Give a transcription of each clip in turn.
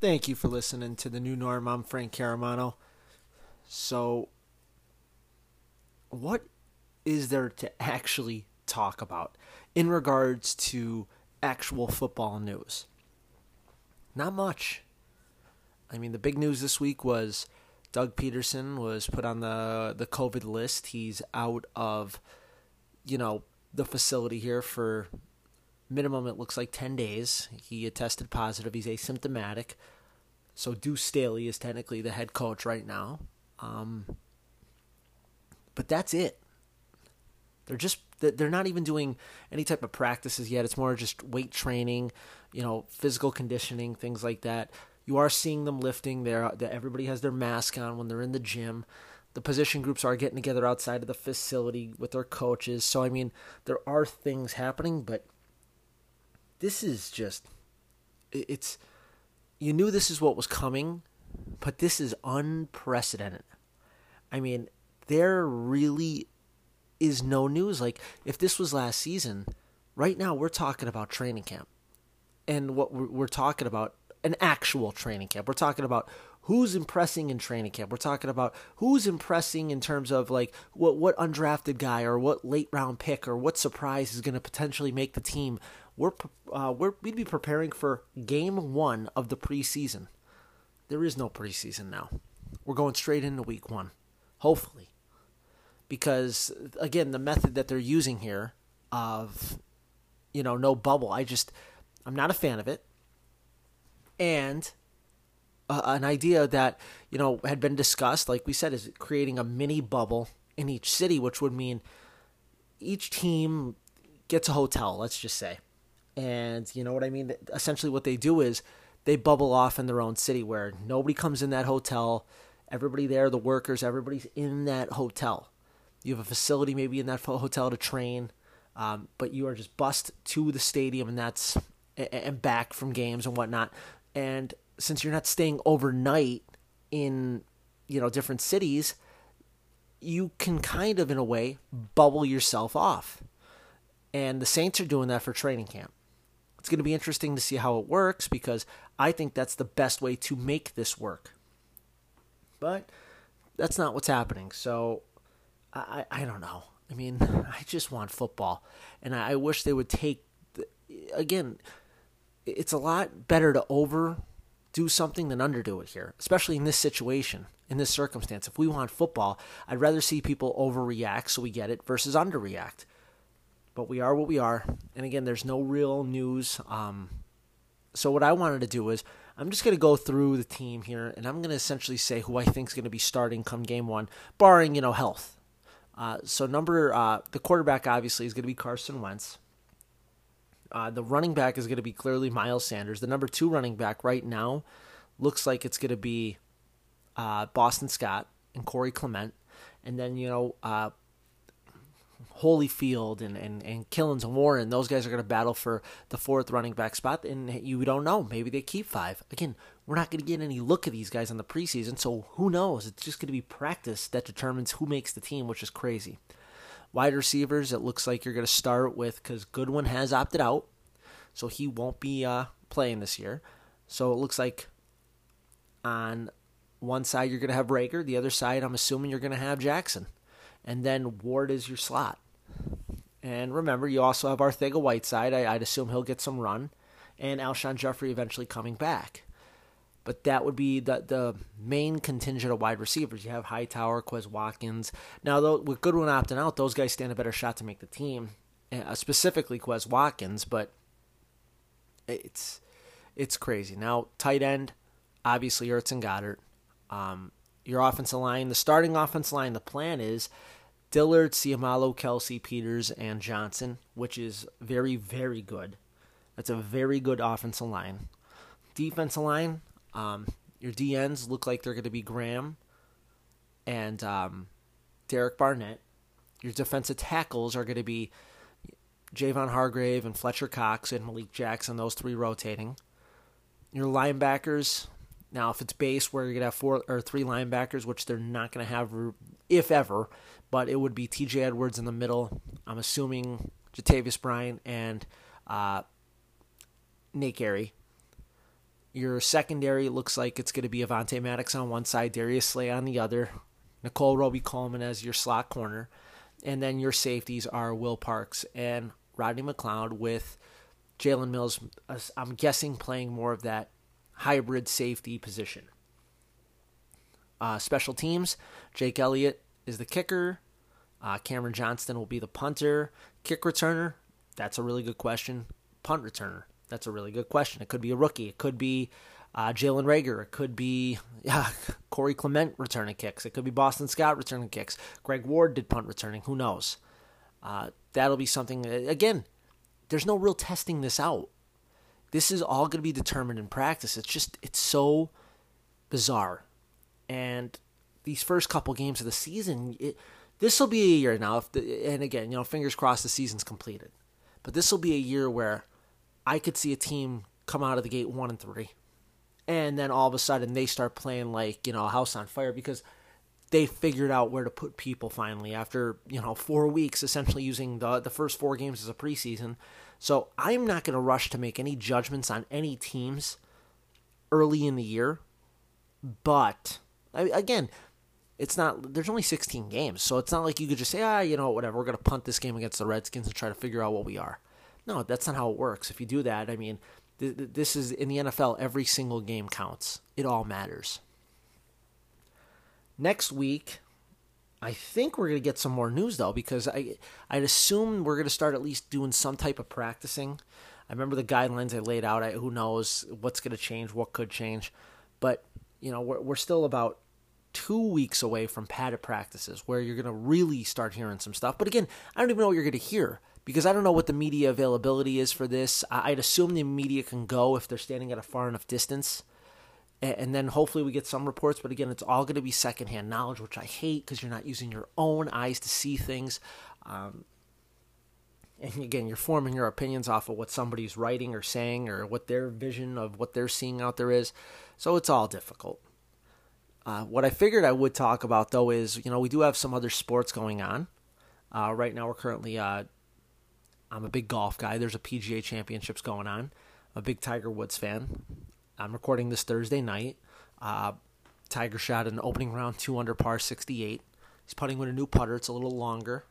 Thank you for listening to the new norm. I'm Frank Caramano. So, what is there to actually talk about in regards to actual football news? Not much. I mean, the big news this week was Doug Pederson was put on the the COVID list. He's out of, you know, the facility here for minimum. It looks like ten days. He tested positive. He's asymptomatic. So Deuce Staley is technically the head coach right now. Um, but that's it. They're just they're not even doing any type of practices yet. It's more just weight training, you know, physical conditioning, things like that. You are seeing them lifting. There, everybody has their mask on when they're in the gym. The position groups are getting together outside of the facility with their coaches. So I mean, there are things happening, but this is just it's you knew this is what was coming, but this is unprecedented. I mean, there really is no news. Like, if this was last season, right now we're talking about training camp. And what we're, talking about, an actual training camp. We're talking about who's impressing in training camp. We're talking about who's impressing in terms of like what what undrafted guy or what late round pick or what surprise is going to potentially make the team we're uh, we're we'd be preparing for game one of the preseason. There is no preseason now. We're going straight into week one, hopefully, because again, the method that they're using here of, you know, no bubble. I just I'm not a fan of it, and uh, an idea that you know had been discussed, like we said, is creating a mini bubble in each city, which would mean each team gets a hotel. Let's just say and you know what I mean? Essentially, what they do is they bubble off in their own city where nobody comes in that hotel. Everybody there, the workers, everybody's in that hotel. You have a facility maybe in that hotel to train, um, but you are just bussed to the stadium and that's and back from games and whatnot. And since you're not staying overnight in you know different cities, you can kind of in a way bubble yourself off. And the Saints are doing that for training camp. It's going to be interesting to see how it works because I think that's the best way to make this work. But that's not what's happening. So I, I don't know. I mean, I just want football. And I wish they would take, the, again, it's a lot better to overdo something than underdo it here, especially in this situation, in this circumstance. If we want football, I'd rather see people overreact so we get it versus underreact but we are what we are. And again, there's no real news. Um, so what I wanted to do is I'm just going to go through the team here, and I'm going to essentially say who I think is going to be starting come game one, barring you know health. Uh, so number uh, the quarterback obviously is going to be Carson Wentz. Uh, the running back is going to be clearly Miles Sanders. The number two running back right now looks like it's going to be uh, Boston Scott and Corey Clement. And then, you know, uh, Holyfield and, and, and Killins and Warren, those guys are going to battle for the fourth running back spot, and you don't know. Maybe they keep five. Again, we're not going to get any look at these guys in the preseason, so who knows? It's just going to be practice that determines who makes the team, which is crazy. Wide receivers, it looks like you're going to start with because Goodwin has opted out, so he won't be uh, playing this year. So it looks like on one side you're going to have Reagor, the other side I'm assuming you're going to have Jackson, and then Ward is your slot. And remember, you also have Arcega-Whiteside. I, would assume he'll get some run, and Alshon Jeffery eventually coming back. But that would be the the main contingent of wide receivers. You have Hightower, Quez Watkins. Now, though, with Goodwin opting out, those guys stand a better shot to make the team, uh, specifically Quez Watkins. But it's it's crazy. Now, tight end, obviously Ertz and Goddard. Um, your offensive line, the starting offensive line, the plan is Dillard, Seumalo, Kelce, Peters, and Johnson, which is very, very good. That's a very good offensive line. Defensive line, um, your DNs look like they're going to be Graham and um, Derek Barnett. Your defensive tackles are going to be Javon Hargrave and Fletcher Cox and Malik Jackson, those three rotating. Your linebackers, Now, if it's base where you're gonna have four or three linebackers, which they're not gonna have, if ever, but it would be T.J. Edwards in the middle. I'm assuming Jatavis Bryan and uh, Nate Gerry. Your secondary looks like it's going to be Avonte Maddox on one side, Darius Slay on the other, Nickell Robey-Coleman as your slot corner, and then your safeties are Will Parks and Rodney McLeod with Jalen Mills. I'm guessing playing more of that hybrid safety position. Uh, special teams, Jake Elliott is the kicker. Uh, Cameron Johnston will be the punter. Kick returner, that's a really good question. Punt returner, that's a really good question. It could be a rookie. It could be uh, Jalen Reagor. It could be Corey Clement returning kicks. It could be Boston Scott returning kicks. Greg Ward did punt returning. Who knows? Uh, that'll be something. Again, there's no real testing this out. This is all going to be determined in practice. It's just it's so bizarre, and these first couple games of the season, this will be a year now. The, and again, you know, fingers crossed the season's completed, but this will be a year where I could see a team come out of the gate one and three, and then all of a sudden they start playing like you know a house on fire because they figured out where to put people finally after you know four weeks essentially using the the first four games as a preseason so I'm not going to rush to make any judgments on any teams early in the year. But again, it's not. There's only 16 games, so it's not like you could just say, ah, you know, whatever. We're going to punt this game against the Redskins and try to figure out what we are. No, that's not how it works. If you do that, I mean, th- this is in the NFL. Every single game counts. It all matters. Next week, I think we're going to get some more news though because I I'd assume we're going to start at least doing some type of practicing. I remember the guidelines I laid out. I, who knows what's going to change, what could change, but you know we're we're still about two weeks away from padded practices where you're going to really start hearing some stuff. But again, I don't even know what you're going to hear because I don't know what the media availability is for this. I'd assume the media can go if they're standing at a far enough distance and then hopefully we get some reports. But again, it's all going to be secondhand knowledge, which I hate because you're not using your own eyes to see things. Um, and again, you're forming your opinions off of what somebody's writing or saying or what their vision of what they're seeing out there is. So it's all difficult. Uh, what I figured I would talk about though is, you know, we do have some other sports going on. Uh, right now, we're currently, uh, I'm a big golf guy. There's a PGA Championships going on. I'm a big Tiger Woods fan. I'm recording this Thursday night. Uh, Tiger shot an opening round two under par 68. He's putting with a new putter. It's a little longer.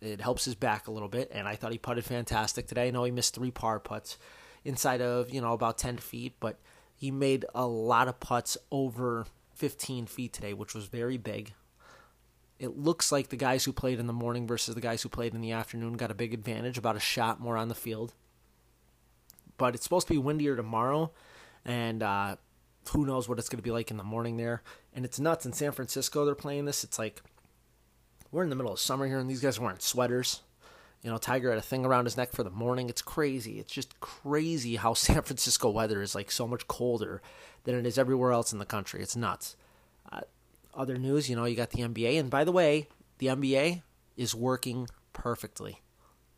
It helps his back a little bit, and I thought he putted fantastic today. I know he missed three par putts inside of you know about 10 feet, but he made a lot of putts over 15 feet today, which was very big. It looks like the guys who played in the morning versus the guys who played in the afternoon got a big advantage, about a shot more on the field. But it's supposed to be windier tomorrow and uh, who knows what it's going to be like in the morning there. And it's nuts in San Francisco. They're playing this. It's like we're in the middle of summer here, and these guys are wearing sweaters. You know, Tiger had a thing around his neck for the morning. It's crazy. It's just crazy how San Francisco weather is like so much colder than it is everywhere else in the country. It's nuts. Other news, you know, you got the NBA, and by the way, the NBA is working perfectly.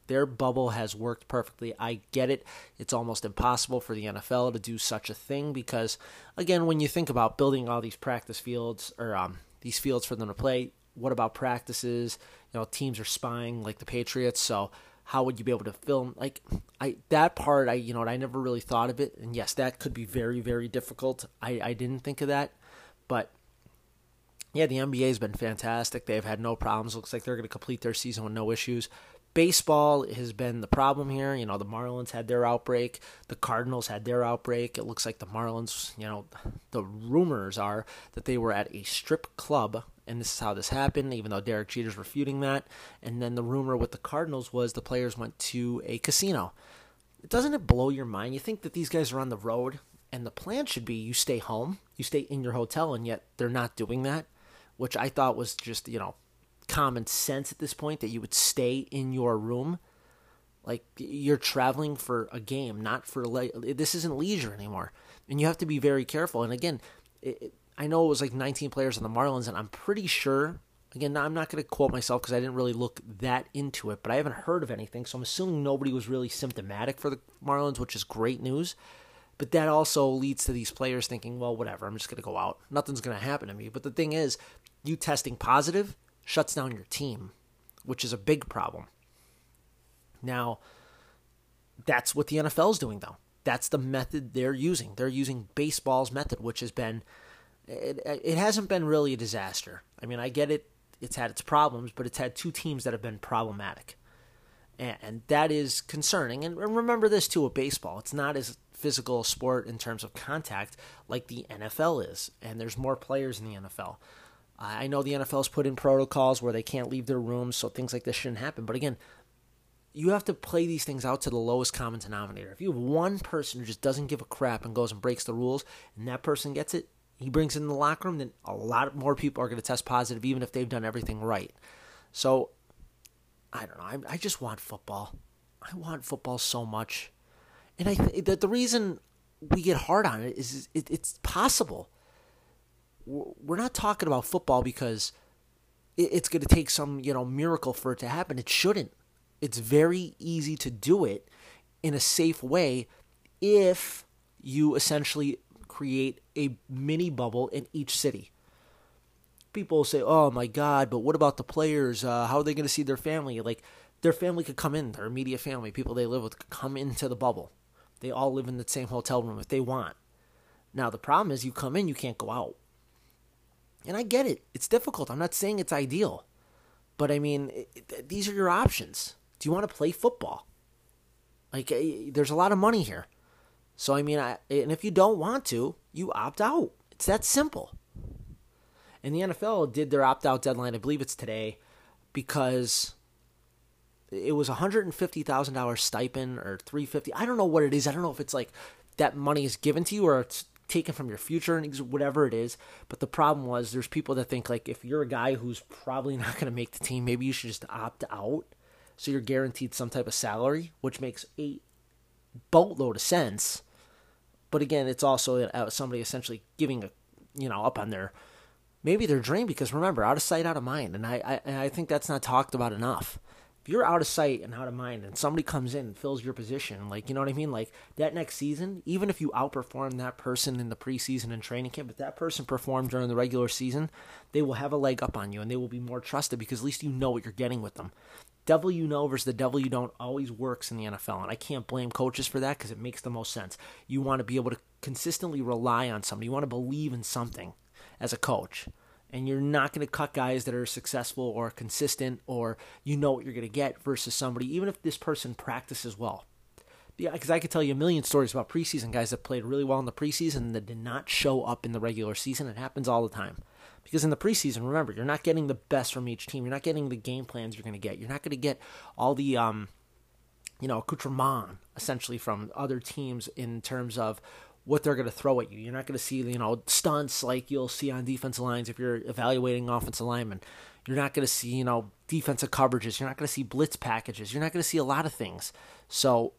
Their bubble has worked perfectly. I get it. It's almost impossible for the NFL to do such a thing because, again, when you think about building all these practice fields or um, these fields for them to play, what about practices? You know, teams are spying like the Patriots, so how would you be able to film like I that part I you know I never really thought of it and yes that could be very very difficult I I didn't think of that but yeah the NBA has been fantastic they've had no problems looks like they're going to complete their season with no issues baseball has been the problem here. You know, the Marlins had their outbreak, the Cardinals had their outbreak. It looks like the Marlins, you know, the rumors are that they were at a strip club, and this is how this happened, even though Derek Jeter's refuting that. And then the rumor with the Cardinals was the players went to a casino. Doesn't it blow your mind? You think that these guys are on the road, and the plan should be you stay home, you stay in your hotel, and yet they're not doing that, which I thought was just, you know, common sense at this point that you would stay in your room. Like you're traveling for a game, not for le- this isn't leisure anymore, and you have to be very careful. And again, it, it, I know it was like 19 players on the Marlins, and I'm pretty sure. Again, I'm not going to quote myself because I didn't really look that into it, but I haven't heard of anything, so I'm assuming nobody was really symptomatic for the Marlins, which is great news. But that also leads to these players thinking, well, whatever, I'm just going to go out. Nothing's going to happen to me. But the thing is, you testing positive shuts down your team, which is a big problem. Now, that's what the NFL is doing, though. That's the method they're using. They're using baseball's method, which has been, it, it hasn't been really a disaster. I mean, I get it, it's had its problems, but it's had two teams that have been problematic. And, and that is concerning. And remember this, too, with baseball. It's not as physical a sport in terms of contact like the NFL is, and there's more players in the NFL. I know the NFL's put in protocols where they can't leave their rooms, so things like this shouldn't happen. But again, you have to play these things out to the lowest common denominator. If you have one person who just doesn't give a crap and goes and breaks the rules, and that person gets it, he brings it in the locker room, then a lot more people are going to test positive, even if they've done everything right. So, I don't know. I, I just want football. I want football so much, and I th- the, the reason we get hard on it is it, it's possible. We're not talking about football because it's going to take some you know miracle for it to happen. It shouldn't it's very easy to do it in a safe way if you essentially create a mini bubble in each city. People say, "Oh my God!" But what about the players? Uh, how are they going to see their family? Like their family could come in, their immediate family, people they live with, could come into the bubble. They all live in the same hotel room if they want. Now the problem is, you come in, you can't go out. And I get it; it's difficult. I'm not saying it's ideal, but I mean, it, it, these are your options. Do you want to play football? Like, eh, there's a lot of money here. So, I mean, I, and if you don't want to, you opt out. It's that simple. And the NFL did their opt out deadline, I believe it's today, because it was a $150,000 stipend or 350 I don't know what it is. I don't know if it's like that money is given to you or it's taken from your future earnings, whatever it is. But the problem was there's people that think like if you're a guy who's probably not going to make the team, maybe you should just opt out so you're guaranteed some type of salary, which makes a boatload of sense. But again, it's also somebody essentially giving a, you know, up on their maybe their dream because remember, out of sight, out of mind, and I, I and I think that's not talked about enough. If you're out of sight and out of mind, and somebody comes in and fills your position, like you know what I mean, like that next season, even if you outperform that person in the preseason and training camp, if that person performed during the regular season, they will have a leg up on you and they will be more trusted because at least you know what you're getting with them devil you know versus the devil you don't always works in the NFL. And I can't blame coaches for that because it makes the most sense. You want to be able to consistently rely on somebody, you want to believe in something as a coach. And you're not going to cut guys that are successful or consistent or you know what you're going to get versus somebody, even if this person practices well. Yeah, because I could tell you a million stories about preseason guys that played really well in the preseason that did not show up in the regular season. It happens all the time. Because in the preseason, remember, you're not getting the best from each team. You're not getting the game plans you're going to get. You're not going to get all the, um, you know, accoutrement essentially from other teams in terms of what they're going to throw at you. You're not going to see, you know, stunts like you'll see on defensive lines if you're evaluating offensive linemen. You're not going to see, you know, defensive coverages. You're not going to see blitz packages. You're not going to see a lot of things. So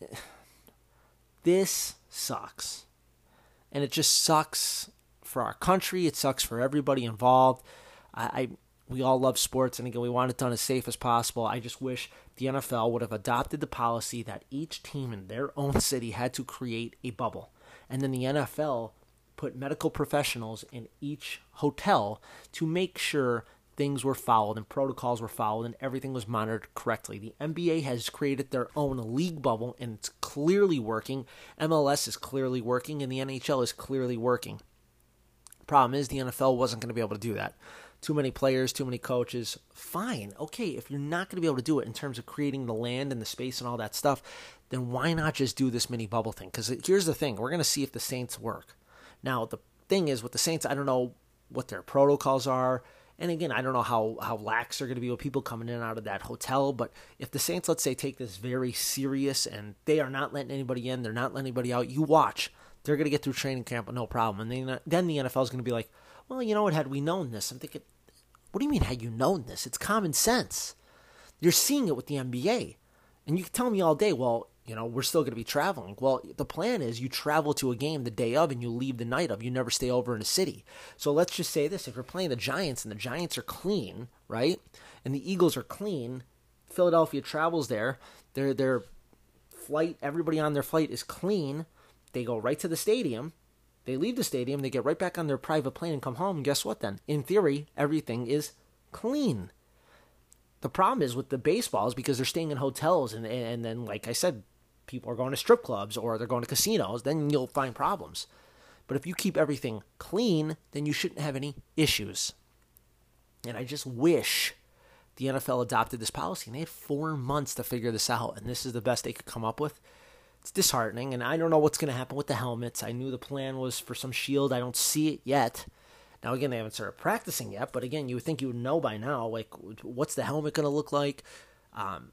this sucks. And it just sucks for our country. It sucks for everybody involved. I, I we all love sports, and again, we want it done as safe as possible. I just wish the NFL would have adopted the policy that each team in their own city had to create a bubble, and then the NFL put medical professionals in each hotel to make sure things were followed and protocols were followed and everything was monitored correctly. The NBA has created their own league bubble and it's clearly working. MLS is clearly working and the NHL is clearly working. Problem is, the NFL wasn't going to be able to do that. Too many players, too many coaches. Fine. Okay, if you're not going to be able to do it in terms of creating the land and the space and all that stuff, then why not just do this mini bubble thing? Because here's the thing we're going to see if the Saints work. Now, the thing is, with the Saints, I don't know what their protocols are. And again, I don't know how, how lax they're going to be with people coming in and out of that hotel. But if the Saints, let's say, take this very serious and they are not letting anybody in, they're not letting anybody out, you watch. They're going to get through training camp with no problem. And then, then the NFL is going to be like, well, you know what? Had we known this, I'm thinking, what do you mean, had you known this? It's common sense. You're seeing it with the NBA. And you can tell me all day, well, you know, we're still going to be traveling. Well, the plan is you travel to a game the day of and you leave the night of. You never stay over in a city. So let's just say this if you're playing the Giants and the Giants are clean, right? And the Eagles are clean, Philadelphia travels there. Their their flight, everybody on their flight is clean they go right to the stadium. They leave the stadium, they get right back on their private plane and come home. And guess what then? In theory, everything is clean. The problem is with the baseballs because they're staying in hotels and and then like I said, people are going to strip clubs or they're going to casinos, then you'll find problems. But if you keep everything clean, then you shouldn't have any issues. And I just wish the NFL adopted this policy and they had four months to figure this out, and this is the best they could come up with. It's disheartening, and I don't know what's going to happen with the helmets. I knew the plan was for some shield. I don't see it yet. Now, again, they haven't started practicing yet, but again, you would think you would know by now. Like, what's the helmet going to look like? Um,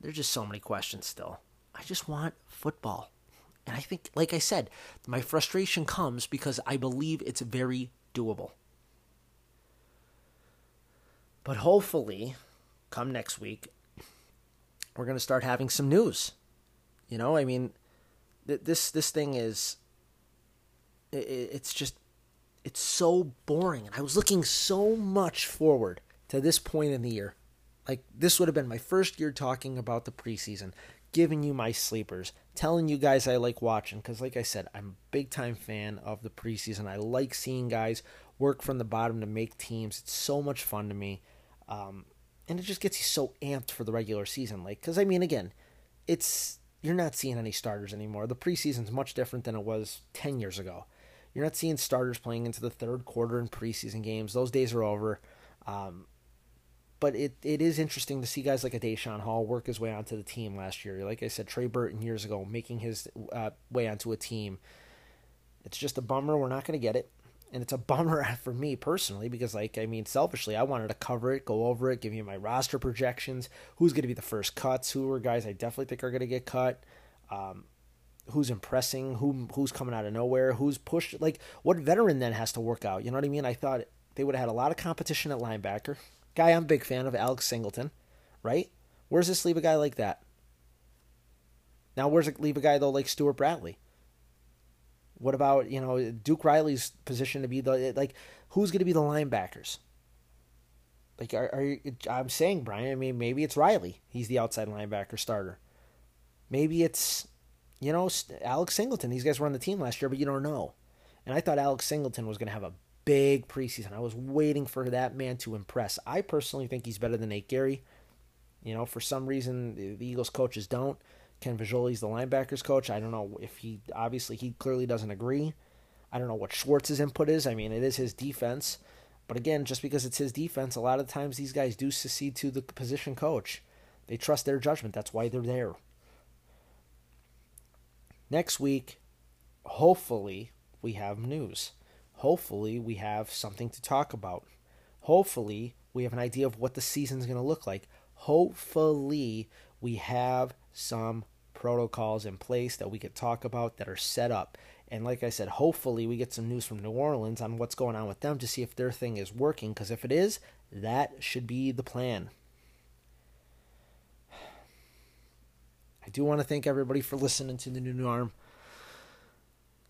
there's just so many questions still. I just want football. And I think, like I said, my frustration comes because I believe it's very doable. But hopefully, come next week, we're going to start having some news. You know, I mean, th- this this thing is it, it's just it's so boring. And I was looking so much forward to this point in the year. Like this would have been my first year talking about the preseason, giving you my sleepers, telling you guys I like watching because, like I said, I'm a big time fan of the preseason. I like seeing guys work from the bottom to make teams. It's so much fun to me, um, and it just gets you so amped for the regular season. Like, because I mean, again, it's you're not seeing any starters anymore. The preseason's much different than it was ten years ago. You're not seeing starters playing into the third quarter in preseason games. Those days are over. Um, but it, it is interesting to see guys like a Daeshon Hall work his way onto the team last year. Like I said, Trey Burton years ago making his uh, way onto a team. It's just a bummer we're not going to get it. And it's a bummer for me personally because, like, I mean, selfishly, I wanted to cover it, go over it, give you my roster projections, who's going to be the first cuts, who are guys I definitely think are going to get cut. Um, who's impressing, who who's coming out of nowhere, who's pushed. Like what veteran then has to work out. You know what I mean? I thought they would have had a lot of competition at linebacker. Guy I'm a big fan of, Alex Singleton, right? Where's this leave a guy like that? Now where's it leave a guy though like Stewart Bradley? What about you know Duke Riley's position to be the like who's going to be the linebackers? Like are, are you, I'm saying Brian? I mean maybe it's Riley. He's the outside linebacker starter. Maybe it's you know, Alex Singleton. These guys were on the team last year, but you don't know. And I thought Alex Singleton was going to have a big preseason. I was waiting for that man to impress. I personally think he's better than Nate Gerry. You know, for some reason, the Eagles coaches don't. Ken Visuoli's the linebackers coach. I don't know if he, obviously, he clearly doesn't agree. I don't know what Schwartz's input is. I mean, it is his defense. But again, just because it's his defense, a lot of times these guys do secede to the position coach. They trust their judgment. That's why they're there next week, hopefully, we have news. Hopefully, we have something to talk about. Hopefully, we have an idea of what the season's going to look like. Hopefully, we have some protocols in place that we could talk about that are set up. And like I said, hopefully, we get some news from New Orleans on what's going on with them to see if their thing is working. Because if it is, that should be the plan. I do want to thank everybody for listening to the new norm.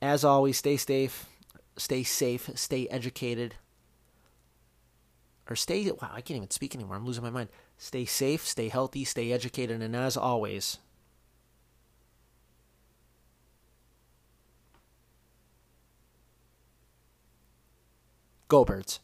As always, stay safe, stay safe, stay educated, or stay. Wow, I can't even speak anymore. I'm losing my mind. Stay safe, stay healthy, stay educated, and as always, Go Birds.